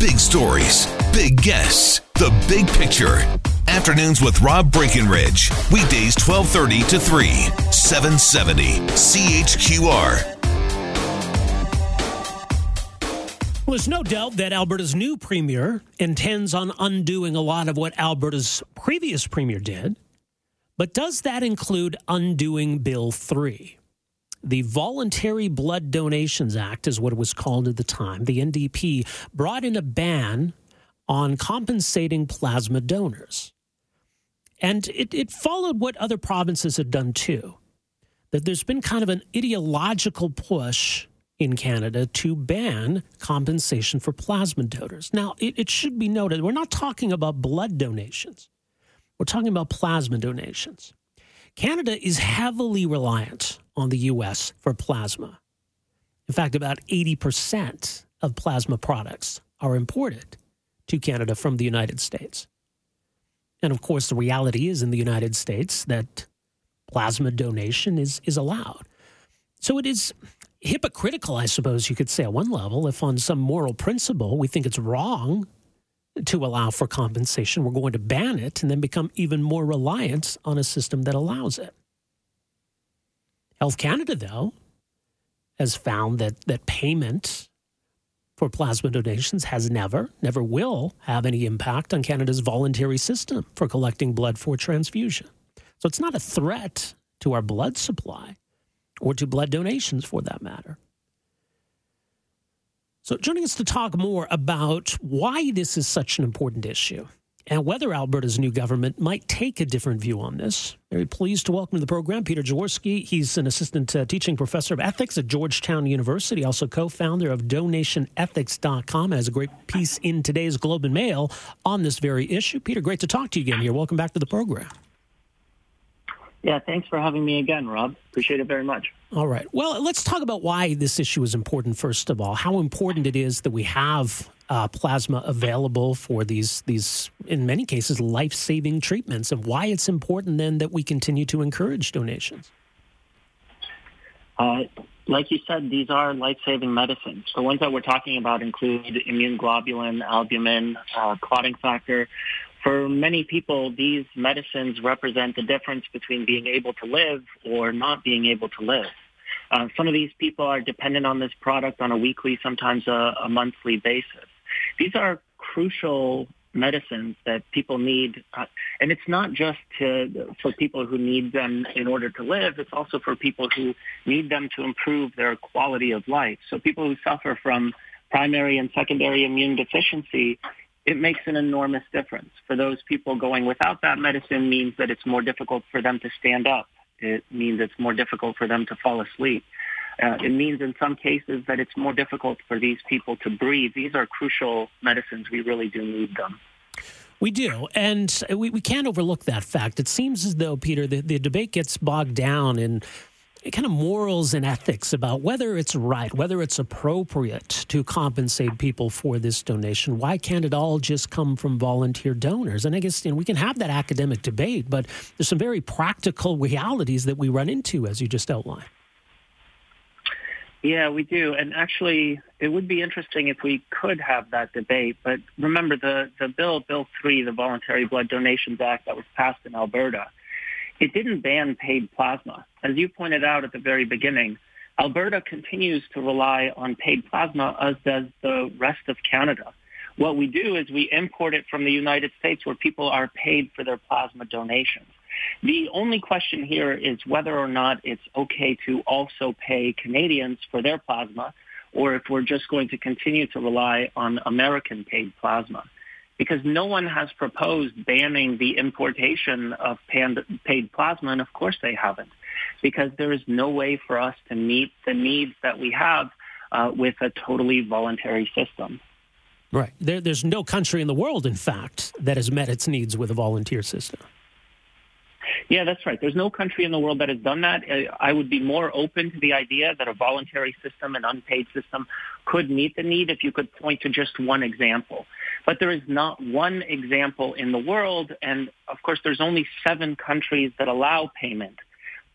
Big stories, big guests, the big picture. Afternoons with Rob Breckenridge. Weekdays 1230 to 3, 770 CHQR. Well, there's no doubt that Alberta's new premier intends on undoing a lot of what Alberta's previous premier did. But does that include undoing Bill 3? The Voluntary Blood Donations Act is what it was called at the time. The NDP brought in a ban on compensating plasma donors. And it, it followed what other provinces had done too. That there's been kind of an ideological push in Canada to ban compensation for plasma donors. Now, it, it, should be noted we're not talking about blood donations, we're talking about plasma donations. Canada is heavily reliant on the U.S. for plasma. In fact, about 80% of plasma products are imported to Canada from the United States. And of course, the reality is in the United States that plasma donation is, is allowed. So it is hypocritical, I suppose you could say, at one level, if on some moral principle we think it's wrong to allow for compensation, we're going to ban it and then become even more reliant on a system that allows it. Health Canada, though, has found that, that payment for plasma donations has never, never will have any impact on Canada's voluntary system for collecting blood for transfusion. So it's not a threat to our blood supply or to blood donations for that matter. So, joining us to talk more about why this is such an important issue and whether Alberta's new government might take a different view on this. Very pleased to welcome to the program Peter Jaworski. He's an assistant uh, teaching professor of ethics at Georgetown University, also co founder of donationethics.com, has a great piece in today's Globe and Mail on this very issue. Peter, great to talk to you again here. Welcome back to the program. Yeah, thanks for having me again, Rob. Appreciate it very much. All right. Well, let's talk about why this issue is important, first of all. How important it is that we have uh, plasma available for these, these, in many cases, life saving treatments, and why it's important then that we continue to encourage donations. Uh, like you said, these are life-saving medicines. The ones that we're talking about include immune globulin, albumin, uh, clotting factor, for many people, these medicines represent the difference between being able to live or not being able to live. Uh, some of these people are dependent on this product on a weekly, sometimes a, a monthly basis. These are crucial medicines that people need, uh, and it's not just to, for people who need them in order to live. It's also for people who need them to improve their quality of life. So people who suffer from primary and secondary immune deficiency, it makes an enormous difference. For those people going without that medicine means that it's more difficult for them to stand up. It means it's more difficult for them to fall asleep. Uh, it means in some cases that it's more difficult for these people to breathe. These are crucial medicines. We really do need them. We do. And we, we can't overlook that fact. It seems as though, Peter, the, the debate gets bogged down in kind of morals and ethics about whether it's right, whether it's appropriate to compensate people for this donation. Why can't it all just come from volunteer donors? And I guess you know, we can have that academic debate, but there's some very practical realities that we run into, as you just outlined. Yeah, we do. And actually, it would be interesting if we could have that debate. But remember, the, the bill, Bill 3, the Voluntary Blood Donations Act that was passed in Alberta, it didn't ban paid plasma. As you pointed out at the very beginning, Alberta continues to rely on paid plasma, as does the rest of Canada. What we do is we import it from the United States where people are paid for their plasma donations. The only question here is whether or not it's okay to also pay Canadians for their plasma or if we're just going to continue to rely on American paid plasma because no one has proposed banning the importation of paid plasma, and of course they haven't, because there is no way for us to meet the needs that we have uh, with a totally voluntary system. Right. There, there's no country in the world, in fact, that has met its needs with a volunteer system. Yeah, that's right. There's no country in the world that has done that. Uh, I would be more open to the idea that a voluntary system, an unpaid system, could meet the need if you could point to just one example. But there is not one example in the world, and of course there's only seven countries that allow payment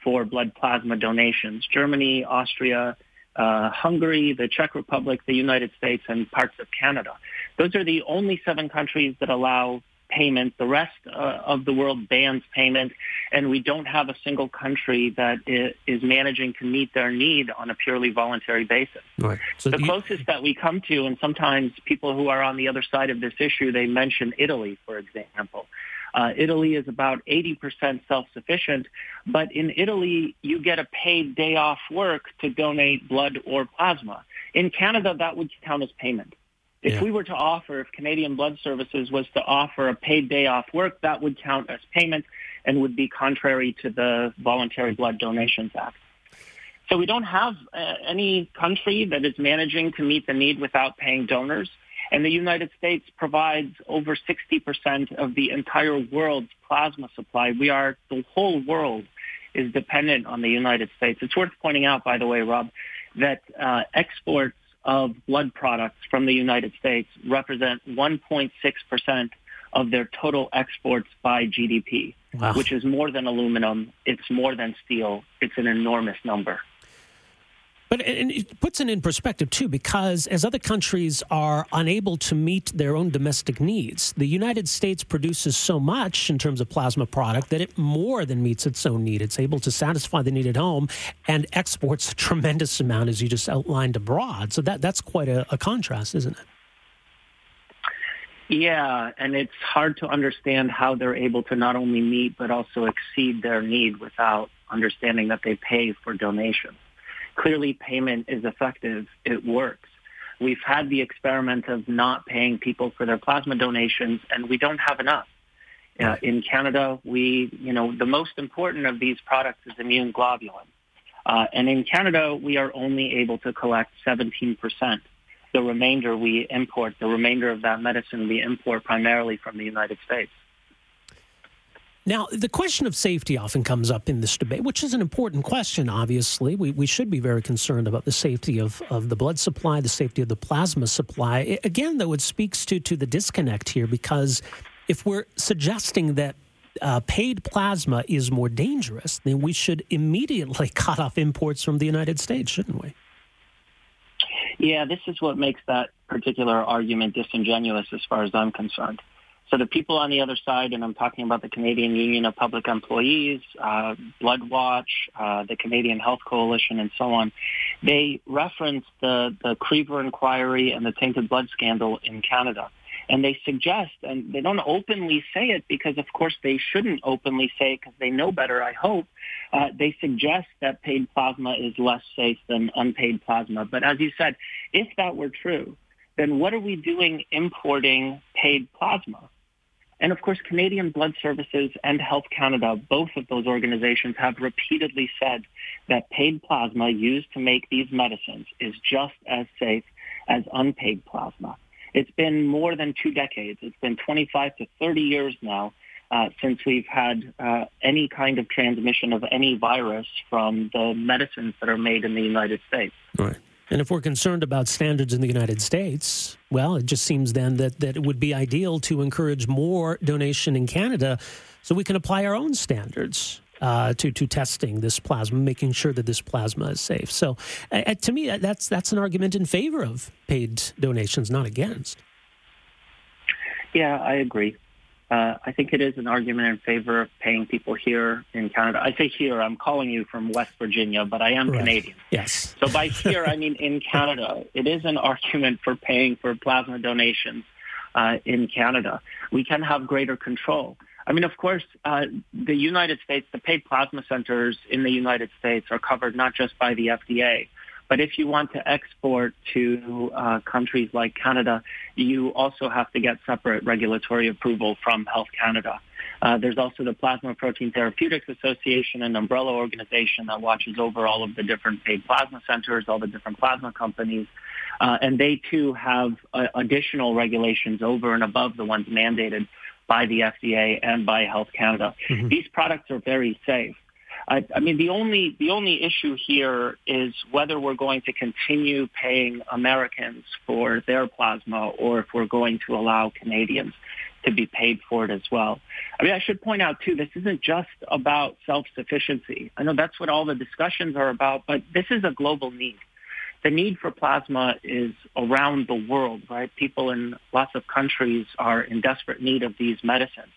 for blood plasma donations. Germany, Austria, uh, Hungary, the Czech Republic, the United States, and parts of Canada. Those are the only seven countries that allow payment. The rest uh, of the world bans payment, and we don't have a single country that is managing to meet their need on a purely voluntary basis. Right. So the you, closest that we come to, and sometimes people who are on the other side of this issue, they mention Italy, for example. Uh, Italy is about 80% self-sufficient, but in Italy, you get a paid day off work to donate blood or plasma. In Canada, that would count as payment. If yeah. we were to offer, if Canadian Blood Services was to offer a paid day off work, that would count as payment and would be contrary to the Voluntary Blood Donations Act. So we don't have uh, any country that is managing to meet the need without paying donors. And the United States provides over 60% of the entire world's plasma supply. We are, the whole world is dependent on the United States. It's worth pointing out, by the way, Rob, that uh, exports of blood products from the United States represent 1.6% of their total exports by GDP, wow. which is more than aluminum. It's more than steel. It's an enormous number. But it puts it in perspective, too, because as other countries are unable to meet their own domestic needs, the United States produces so much in terms of plasma product that it more than meets its own need. It's able to satisfy the need at home and exports a tremendous amount, as you just outlined, abroad. So that, that's quite a, a contrast, isn't it? Yeah, and it's hard to understand how they're able to not only meet but also exceed their need without understanding that they pay for donations clearly payment is effective. It works. We've had the experiment of not paying people for their plasma donations, and we don't have enough. Uh, in Canada, we, you know, the most important of these products is immune globulin. Uh, and in Canada, we are only able to collect 17%. The remainder we import. The remainder of that medicine we import primarily from the United States. Now, the question of safety often comes up in this debate, which is an important question, obviously. We, we should be very concerned about the safety of, of the blood supply, the safety of the plasma supply. Again, though, it speaks to, to the disconnect here because if we're suggesting that uh, paid plasma is more dangerous, then we should immediately cut off imports from the United States, shouldn't we? Yeah, this is what makes that particular argument disingenuous as far as I'm concerned. So the people on the other side, and I'm talking about the Canadian Union of Public Employees, uh, Blood Watch, uh, the Canadian Health Coalition, and so on, they reference the, the Krever inquiry and the tainted blood scandal in Canada. And they suggest, and they don't openly say it because, of course, they shouldn't openly say it because they know better, I hope. Uh, they suggest that paid plasma is less safe than unpaid plasma. But as you said, if that were true, then what are we doing importing paid plasma? And of course, Canadian Blood Services and Health Canada, both of those organizations have repeatedly said that paid plasma used to make these medicines is just as safe as unpaid plasma. It's been more than two decades. It's been 25 to 30 years now uh, since we've had uh, any kind of transmission of any virus from the medicines that are made in the United States. Right. And if we're concerned about standards in the United States, well, it just seems then that, that it would be ideal to encourage more donation in Canada so we can apply our own standards. Uh, to to testing this plasma, making sure that this plasma is safe. So, uh, to me, that's that's an argument in favor of paid donations, not against. Yeah, I agree. Uh, I think it is an argument in favor of paying people here in Canada. I say here, I'm calling you from West Virginia, but I am right. Canadian. Yes. So by here, I mean in Canada. It is an argument for paying for plasma donations uh, in Canada. We can have greater control. I mean, of course, uh, the United States, the paid plasma centers in the United States are covered not just by the FDA, but if you want to export to uh, countries like Canada, you also have to get separate regulatory approval from Health Canada. Uh, there's also the Plasma Protein Therapeutics Association, an umbrella organization that watches over all of the different paid plasma centers, all the different plasma companies. Uh, and they too have uh, additional regulations over and above the ones mandated by the FDA and by Health Canada. Mm-hmm. These products are very safe. I, I mean, the only the only issue here is whether we're going to continue paying Americans for their plasma, or if we're going to allow Canadians to be paid for it as well. I mean, I should point out too, this isn't just about self-sufficiency. I know that's what all the discussions are about, but this is a global need. The need for plasma is around the world, right? People in lots of countries are in desperate need of these medicines.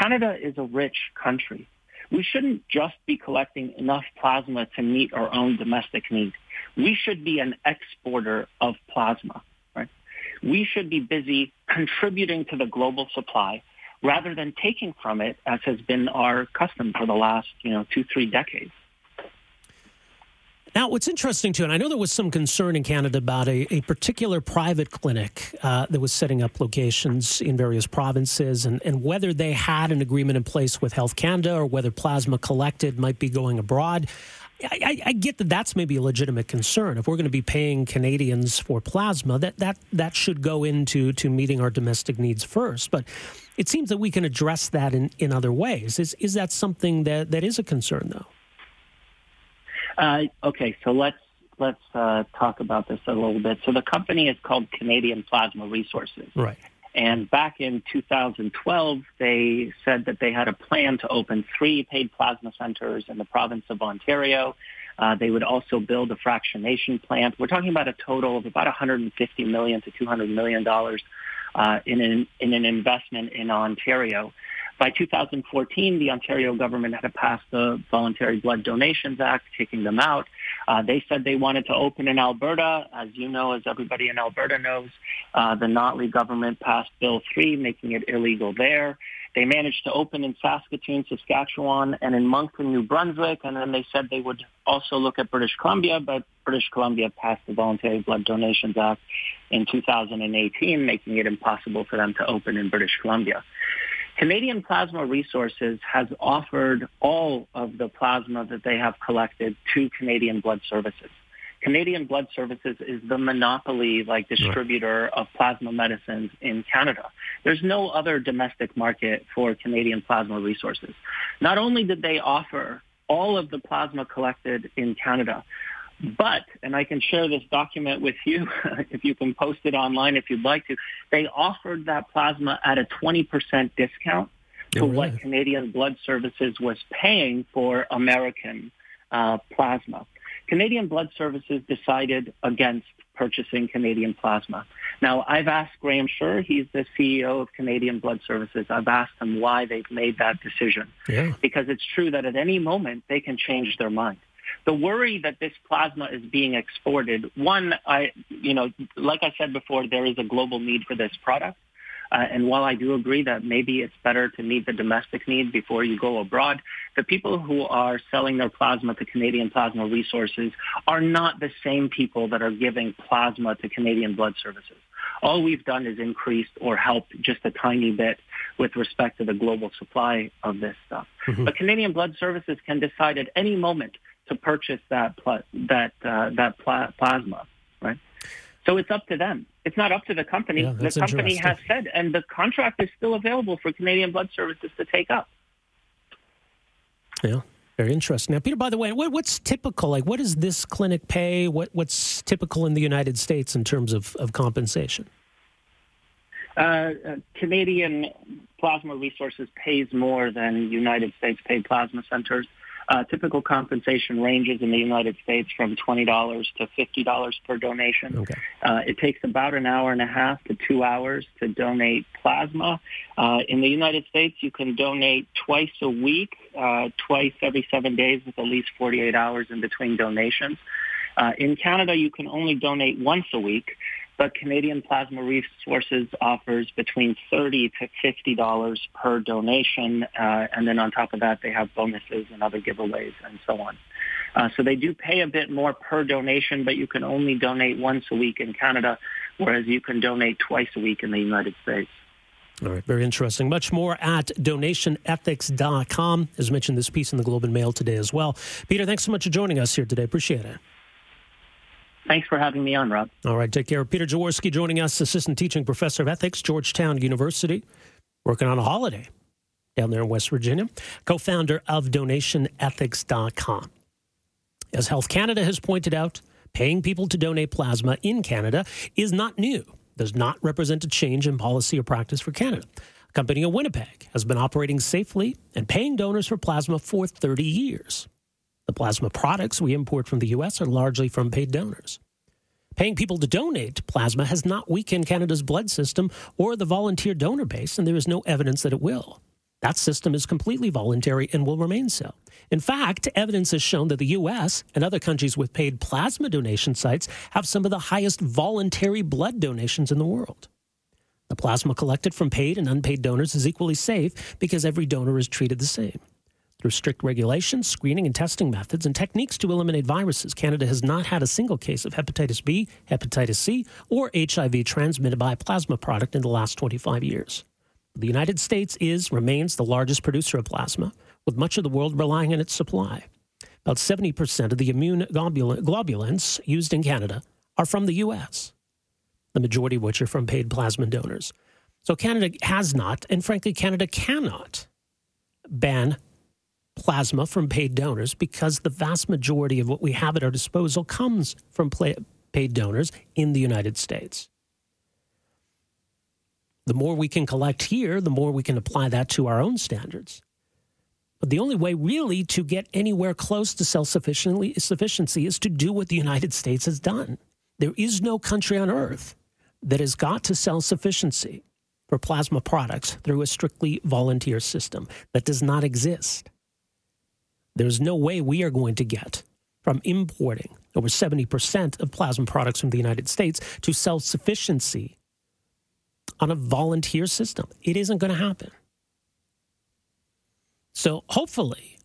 Canada is a rich country we shouldn't just be collecting enough plasma to meet our own domestic needs. We should be an exporter of plasma, right? We should be busy contributing to the global supply rather than taking from it, as has been our custom for the last, you know, two, three decades. Now, what's interesting too, and I know there was some concern in Canada about a, a particular private clinic uh, that was setting up locations in various provinces, and, and whether they had an agreement in place with Health Canada or whether plasma collected might be going abroad. I, I, I, get that that's maybe a legitimate concern. If we're going to be paying Canadians for plasma, that, that, that should go into to meeting our domestic needs first. But it seems that we can address that in, in other ways. Is, is that something that, that is a concern, though? Uh, okay, so let's let's uh, talk about this a little bit. So the company is called Canadian Plasma Resources. Right. And back in 2012, they said that they had a plan to open three paid plasma centers in the province of Ontario. Uh, they would also build a fractionation plant. We're talking about a total of about 150 million to 200 million dollars uh, in an in an investment in Ontario. By 2014, the Ontario government had passed the Voluntary Blood Donations Act, kicking them out. Uh, they said they wanted to open in Alberta. As you know, as everybody in Alberta knows, uh, the Notley government passed Bill 3, making it illegal there. They managed to open in Saskatoon, Saskatchewan, and in Moncton, New Brunswick, and then they said they would also look at British Columbia, but British Columbia passed the Voluntary Blood Donations Act in 2018, making it impossible for them to open in British Columbia. Canadian Plasma Resources has offered all of the plasma that they have collected to Canadian Blood Services. Canadian Blood Services is the monopoly like distributor of plasma medicines in Canada. There's no other domestic market for Canadian plasma resources. Not only did they offer all of the plasma collected in Canada, but, and I can share this document with you if you can post it online if you'd like to, they offered that plasma at a 20% discount to oh, really? what Canadian Blood Services was paying for American uh, plasma. Canadian Blood Services decided against purchasing Canadian plasma. Now, I've asked Graham Sher, he's the CEO of Canadian Blood Services, I've asked him why they've made that decision. Yeah. Because it's true that at any moment they can change their mind the worry that this plasma is being exported, one, I, you know, like I said before, there is a global need for this product. Uh, and while I do agree that maybe it's better to meet the domestic need before you go abroad, the people who are selling their plasma to Canadian Plasma Resources are not the same people that are giving plasma to Canadian Blood Services. All we've done is increased or helped just a tiny bit with respect to the global supply of this stuff. Mm-hmm. But Canadian Blood Services can decide at any moment to purchase that pl- that uh, that pl- plasma, right? So it's up to them. It's not up to the company. Yeah, the company has said, and the contract is still available for Canadian Blood Services to take up. Yeah. Very interesting. Now, Peter, by the way, what, what's typical? Like, what does this clinic pay? What, what's typical in the United States in terms of, of compensation? Uh, uh, Canadian Plasma Resources pays more than United States paid plasma centers. Uh, typical compensation ranges in the United States from $20 to $50 per donation. Okay. Uh, it takes about an hour and a half to two hours to donate plasma. Uh, in the United States, you can donate twice a week, uh, twice every seven days with at least 48 hours in between donations. Uh, in Canada, you can only donate once a week but Canadian Plasma Resources offers between thirty to fifty dollars per donation, uh, and then on top of that, they have bonuses and other giveaways and so on. Uh, so they do pay a bit more per donation, but you can only donate once a week in Canada, whereas you can donate twice a week in the United States. All right, very interesting. Much more at donationethics.com. As mentioned, this piece in the Globe and Mail today as well. Peter, thanks so much for joining us here today. Appreciate it. Thanks for having me on, Rob. All right, take care. Peter Jaworski joining us, assistant teaching professor of ethics, Georgetown University, working on a holiday down there in West Virginia, co founder of donationethics.com. As Health Canada has pointed out, paying people to donate plasma in Canada is not new, does not represent a change in policy or practice for Canada. A company in Winnipeg has been operating safely and paying donors for plasma for 30 years. The plasma products we import from the U.S. are largely from paid donors. Paying people to donate plasma has not weakened Canada's blood system or the volunteer donor base, and there is no evidence that it will. That system is completely voluntary and will remain so. In fact, evidence has shown that the U.S. and other countries with paid plasma donation sites have some of the highest voluntary blood donations in the world. The plasma collected from paid and unpaid donors is equally safe because every donor is treated the same. Through strict regulations, screening and testing methods, and techniques to eliminate viruses, Canada has not had a single case of hepatitis B, hepatitis C, or HIV transmitted by a plasma product in the last 25 years. The United States is, remains the largest producer of plasma, with much of the world relying on its supply. About 70% of the immune globulins used in Canada are from the U.S., the majority of which are from paid plasma donors. So Canada has not, and frankly, Canada cannot ban plasma from paid donors because the vast majority of what we have at our disposal comes from paid donors in the United States. The more we can collect here, the more we can apply that to our own standards. But the only way, really, to get anywhere close to self sufficiency is to do what the United States has done. There is no country on earth that has got to self sufficiency for plasma products through a strictly volunteer system. That does not exist. There's no way we are going to get from importing over 70% of plasma products from the United States to self sufficiency on a volunteer system. It isn't going to happen. So hopefully,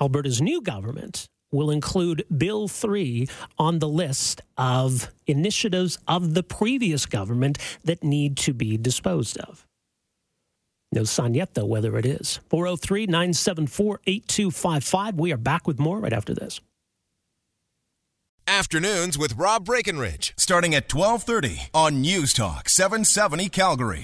Alberta's new government will include Bill 3 on the list of initiatives of the previous government that need to be disposed of. No sign yet, though, whether it is. 403 974 8255. We are back with more right after this. Afternoons with Rob Breckenridge, starting at 1230 on News Talk 770 Calgary.